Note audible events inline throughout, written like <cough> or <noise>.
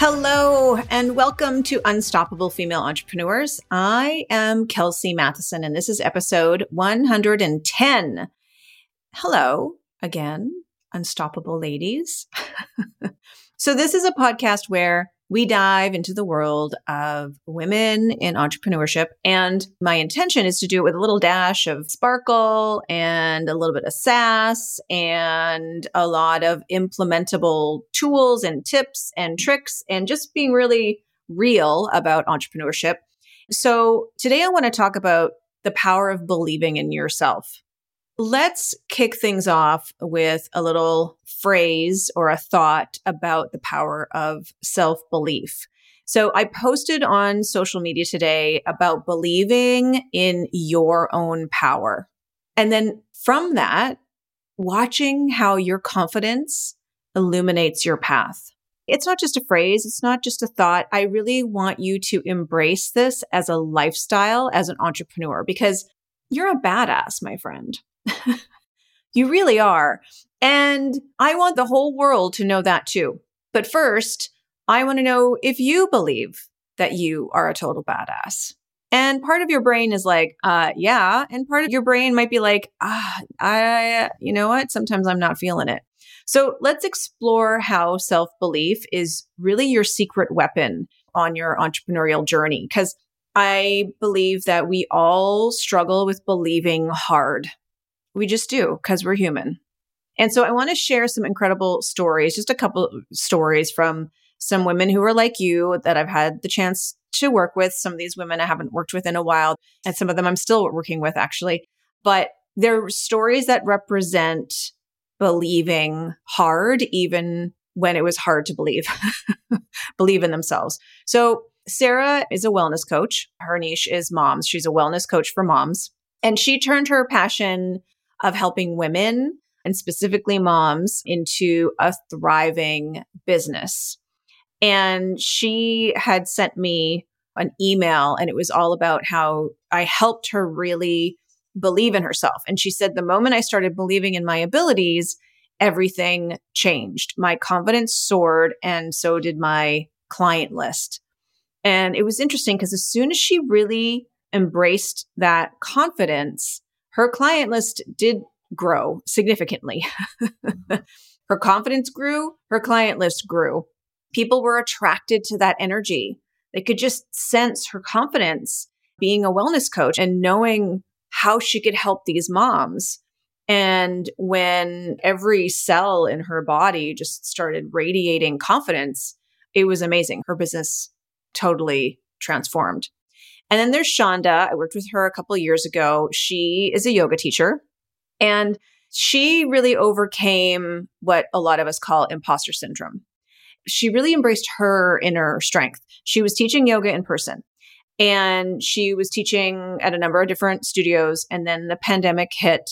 Hello, and welcome to Unstoppable Female Entrepreneurs. I am Kelsey Matheson, and this is episode 110. Hello again, Unstoppable Ladies. <laughs> so, this is a podcast where we dive into the world of women in entrepreneurship. And my intention is to do it with a little dash of sparkle and a little bit of sass and a lot of implementable tools and tips and tricks and just being really real about entrepreneurship. So today I want to talk about the power of believing in yourself. Let's kick things off with a little phrase or a thought about the power of self belief. So I posted on social media today about believing in your own power. And then from that, watching how your confidence illuminates your path. It's not just a phrase. It's not just a thought. I really want you to embrace this as a lifestyle, as an entrepreneur, because you're a badass, my friend. <laughs> you really are. And I want the whole world to know that too. But first, I want to know if you believe that you are a total badass. And part of your brain is like, uh, yeah. And part of your brain might be like, ah, I, you know what? Sometimes I'm not feeling it. So let's explore how self belief is really your secret weapon on your entrepreneurial journey. Cause I believe that we all struggle with believing hard. We just do because we're human. And so I want to share some incredible stories, just a couple stories from some women who are like you that I've had the chance to work with. Some of these women I haven't worked with in a while, and some of them I'm still working with actually. But they're stories that represent believing hard, even when it was hard to believe, <laughs> believe in themselves. So Sarah is a wellness coach. Her niche is moms. She's a wellness coach for moms. And she turned her passion of helping women and specifically moms into a thriving business. And she had sent me an email and it was all about how I helped her really believe in herself. And she said, the moment I started believing in my abilities, everything changed. My confidence soared and so did my client list. And it was interesting because as soon as she really embraced that confidence, her client list did grow significantly. Mm-hmm. <laughs> her confidence grew, her client list grew. People were attracted to that energy. They could just sense her confidence being a wellness coach and knowing how she could help these moms. And when every cell in her body just started radiating confidence, it was amazing. Her business totally transformed. And then there's Shonda. I worked with her a couple years ago. She is a yoga teacher and she really overcame what a lot of us call imposter syndrome. She really embraced her inner strength. She was teaching yoga in person and she was teaching at a number of different studios. And then the pandemic hit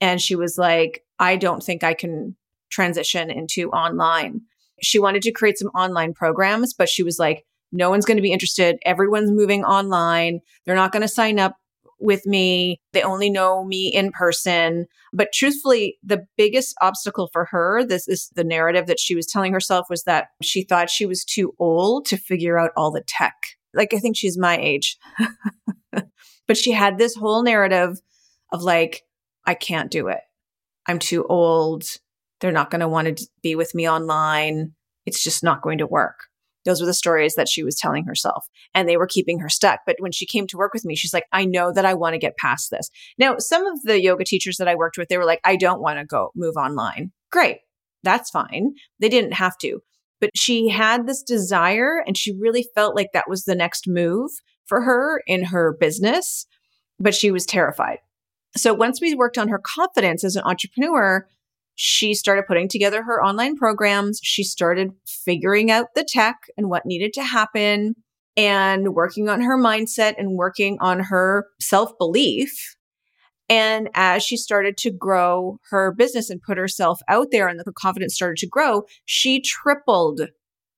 and she was like, I don't think I can transition into online. She wanted to create some online programs, but she was like, no one's going to be interested. Everyone's moving online. They're not going to sign up with me. They only know me in person. But truthfully, the biggest obstacle for her, this is the narrative that she was telling herself was that she thought she was too old to figure out all the tech. Like, I think she's my age. <laughs> but she had this whole narrative of like, I can't do it. I'm too old. They're not going to want to be with me online. It's just not going to work. Those were the stories that she was telling herself and they were keeping her stuck. But when she came to work with me, she's like, I know that I want to get past this. Now, some of the yoga teachers that I worked with, they were like, I don't want to go move online. Great. That's fine. They didn't have to. But she had this desire and she really felt like that was the next move for her in her business, but she was terrified. So once we worked on her confidence as an entrepreneur, she started putting together her online programs. She started figuring out the tech and what needed to happen. and working on her mindset and working on her self belief. And as she started to grow her business and put herself out there and her confidence started to grow, she tripled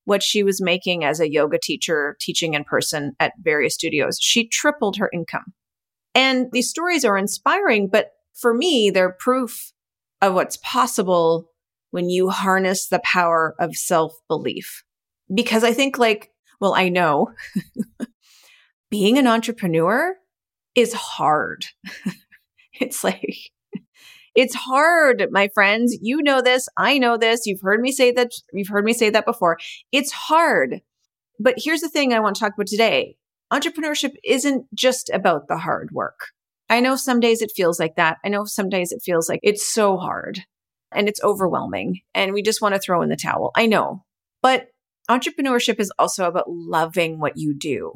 what she was making as a yoga teacher teaching in person at various studios. She tripled her income. And these stories are inspiring, but for me, they're proof of what's possible when you harness the power of self belief. Because I think, like, well, I know <laughs> being an entrepreneur is hard. <laughs> it's like, it's hard, my friends. You know this. I know this. You've heard me say that. You've heard me say that before. It's hard. But here's the thing I want to talk about today. Entrepreneurship isn't just about the hard work. I know some days it feels like that. I know some days it feels like it's so hard and it's overwhelming and we just want to throw in the towel. I know. But entrepreneurship is also about loving what you do.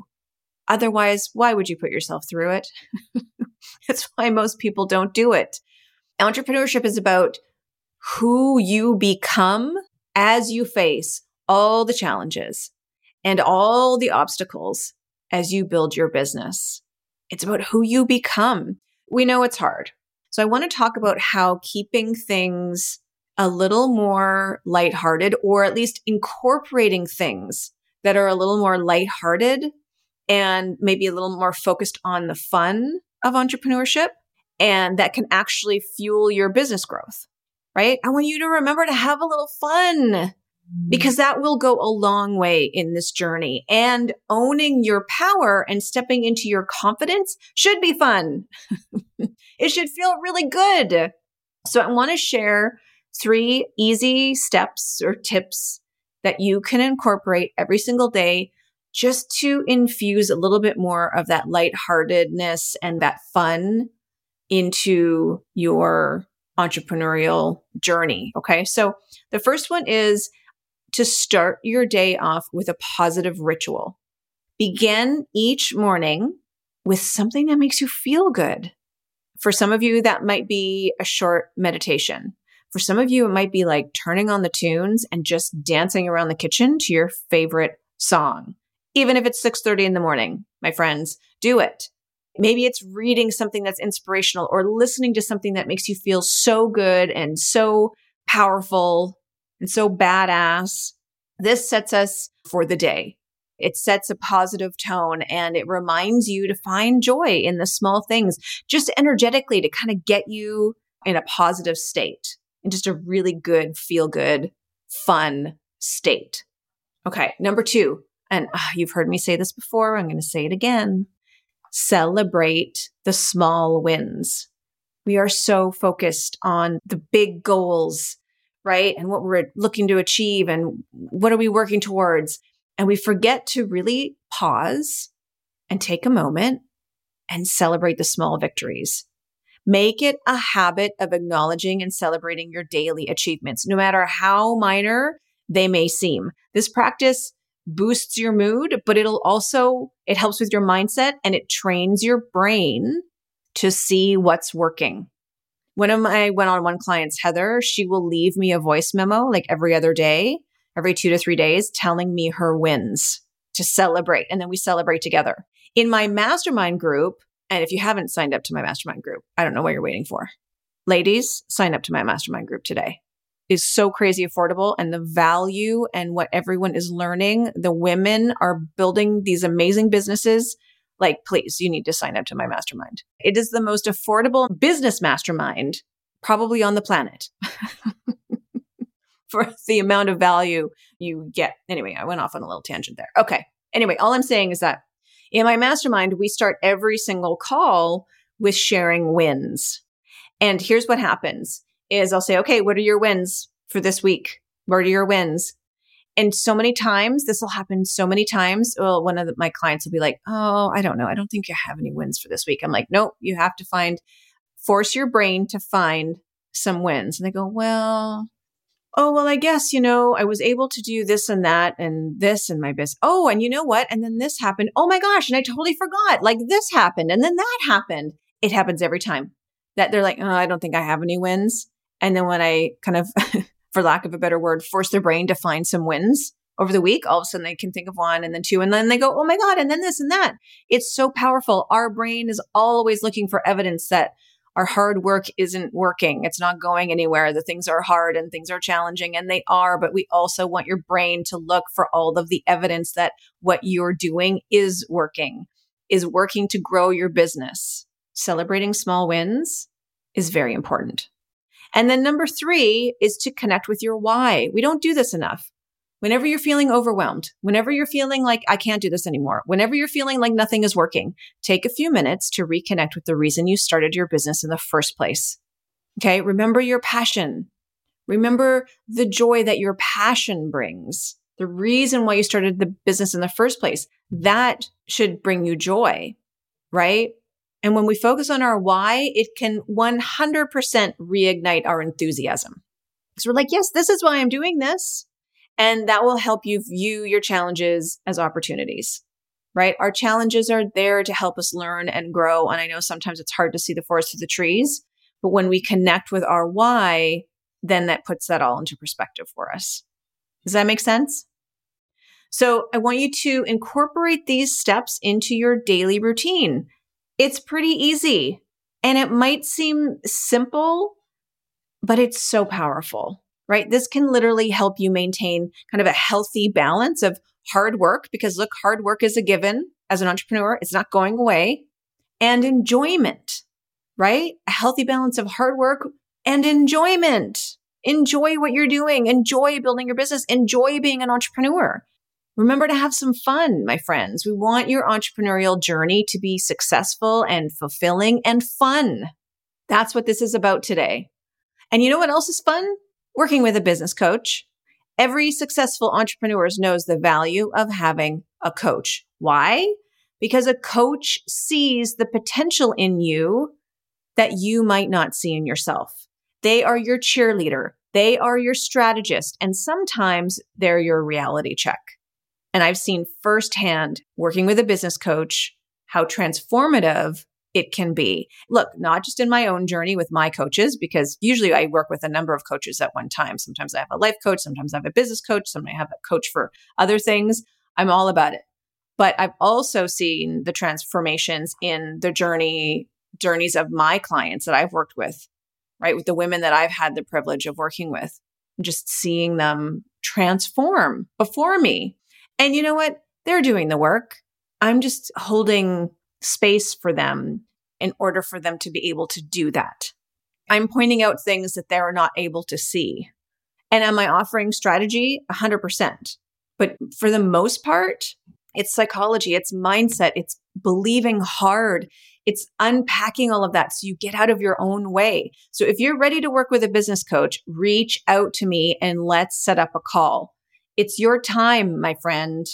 Otherwise, why would you put yourself through it? <laughs> That's why most people don't do it. Entrepreneurship is about who you become as you face all the challenges and all the obstacles as you build your business. It's about who you become. We know it's hard. So I want to talk about how keeping things a little more lighthearted or at least incorporating things that are a little more lighthearted and maybe a little more focused on the fun of entrepreneurship and that can actually fuel your business growth, right? I want you to remember to have a little fun because that will go a long way in this journey. And owning your power and stepping into your confidence should be fun. <laughs> it should feel really good. So I want to share three easy steps or tips that you can incorporate every single day just to infuse a little bit more of that lightheartedness and that fun into your entrepreneurial journey. Okay. So the first one is to start your day off with a positive ritual. Begin each morning with something that makes you feel good. For some of you, that might be a short meditation. For some of you, it might be like turning on the tunes and just dancing around the kitchen to your favorite song. Even if it's 6:30 in the morning, my friends, do it. Maybe it's reading something that's inspirational or listening to something that makes you feel so good and so powerful and so badass. This sets us for the day. It sets a positive tone and it reminds you to find joy in the small things, just energetically to kind of get you in a positive state, in just a really good, feel good, fun state. Okay, number two, and uh, you've heard me say this before, I'm going to say it again celebrate the small wins. We are so focused on the big goals right? And what we're looking to achieve and what are we working towards? And we forget to really pause and take a moment and celebrate the small victories. Make it a habit of acknowledging and celebrating your daily achievements, no matter how minor they may seem. This practice boosts your mood, but it'll also, it helps with your mindset and it trains your brain to see what's working. One of my went on one clients, Heather, she will leave me a voice memo like every other day, every two to three days, telling me her wins to celebrate. And then we celebrate together. In my mastermind group, and if you haven't signed up to my mastermind group, I don't know what you're waiting for. Ladies, sign up to my mastermind group today. Is so crazy affordable and the value and what everyone is learning. The women are building these amazing businesses like, please, you need to sign up to my mastermind. It is the most affordable business mastermind probably on the planet <laughs> for the amount of value you get. Anyway, I went off on a little tangent there. Okay. Anyway, all I'm saying is that in my mastermind, we start every single call with sharing wins. And here's what happens is I'll say, okay, what are your wins for this week? What are your wins? And so many times, this will happen so many times. Well, one of the, my clients will be like, Oh, I don't know. I don't think you have any wins for this week. I'm like, Nope, you have to find, force your brain to find some wins. And they go, Well, oh, well, I guess, you know, I was able to do this and that and this in my business. Oh, and you know what? And then this happened. Oh my gosh. And I totally forgot. Like this happened. And then that happened. It happens every time that they're like, Oh, I don't think I have any wins. And then when I kind of <laughs> for lack of a better word, force their brain to find some wins, over the week, all of a sudden they can think of one and then two, and then they go, oh my God, and then this and that. It's so powerful. Our brain is always looking for evidence that our hard work isn't working. It's not going anywhere. The things are hard and things are challenging, and they are, but we also want your brain to look for all of the evidence that what you're doing is working, is working to grow your business. Celebrating small wins is very important. And then number three is to connect with your why. We don't do this enough. Whenever you're feeling overwhelmed, whenever you're feeling like I can't do this anymore, whenever you're feeling like nothing is working, take a few minutes to reconnect with the reason you started your business in the first place. Okay. Remember your passion. Remember the joy that your passion brings. The reason why you started the business in the first place. That should bring you joy, right? And when we focus on our why, it can 100% reignite our enthusiasm. Because we're like, yes, this is why I'm doing this. And that will help you view your challenges as opportunities, right? Our challenges are there to help us learn and grow. And I know sometimes it's hard to see the forest through the trees, but when we connect with our why, then that puts that all into perspective for us. Does that make sense? So I want you to incorporate these steps into your daily routine. It's pretty easy and it might seem simple, but it's so powerful right? This can literally help you maintain kind of a healthy balance of hard work because look, hard work is a given as an entrepreneur. It's not going away and enjoyment, right? A healthy balance of hard work and enjoyment. Enjoy what you're doing. Enjoy building your business. Enjoy being an entrepreneur. Remember to have some fun, my friends. We want your entrepreneurial journey to be successful and fulfilling and fun. That's what this is about today. And you know what else is fun? working with a business coach. Every successful entrepreneur knows the value of having a coach. Why? Because a coach sees the potential in you that you might not see in yourself. They are your cheerleader. They are your strategist. And sometimes they're your reality check. And I've seen firsthand working with a business coach how transformative it can be. Look, not just in my own journey with my coaches, because usually I work with a number of coaches at one time. Sometimes I have a life coach, sometimes I have a business coach, sometimes I have a coach for other things. I'm all about it. But I've also seen the transformations in the journey, journeys of my clients that I've worked with, right? With the women that I've had the privilege of working with, just seeing them transform before me. And you know what? They're doing the work. I'm just holding space for them in order for them to be able to do that. I'm pointing out things that they're not able to see. And am I offering strategy? 100%. But for the most part, it's psychology, it's mindset, it's believing hard, it's unpacking all of that so you get out of your own way. So if you're ready to work with a business coach, reach out to me and let's set up a call. It's your time, my friend.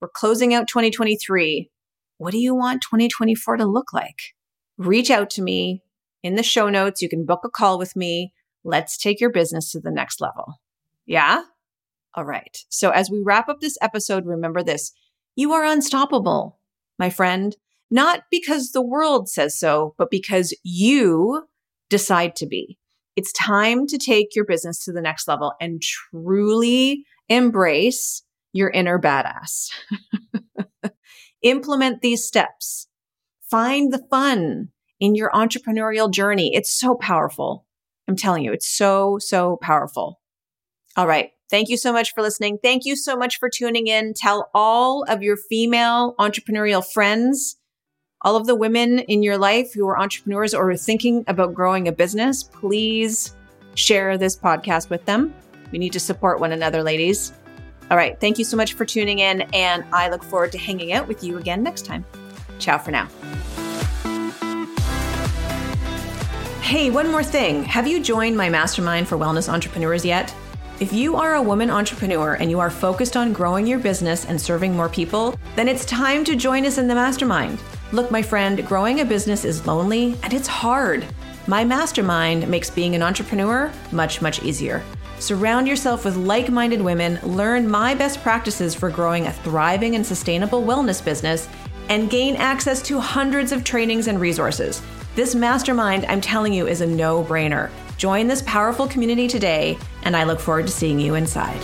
We're closing out 2023 what do you want 2024 to look like? Reach out to me in the show notes. You can book a call with me. Let's take your business to the next level. Yeah? All right. So as we wrap up this episode, remember this. You are unstoppable, my friend, not because the world says so, but because you decide to be. It's time to take your business to the next level and truly embrace your inner badass. <laughs> Implement these steps. Find the fun in your entrepreneurial journey. It's so powerful. I'm telling you, it's so, so powerful. All right. Thank you so much for listening. Thank you so much for tuning in. Tell all of your female entrepreneurial friends, all of the women in your life who are entrepreneurs or are thinking about growing a business, please share this podcast with them. We need to support one another, ladies. All right. Thank you so much for tuning in, and I look forward to hanging out with you again next time. Ciao for now. Hey, one more thing. Have you joined my mastermind for wellness entrepreneurs yet? If you are a woman entrepreneur and you are focused on growing your business and serving more people, then it's time to join us in the mastermind. Look, my friend, growing a business is lonely and it's hard. My mastermind makes being an entrepreneur much, much easier. Surround yourself with like minded women, learn my best practices for growing a thriving and sustainable wellness business, and gain access to hundreds of trainings and resources. This mastermind, I'm telling you, is a no brainer. Join this powerful community today, and I look forward to seeing you inside.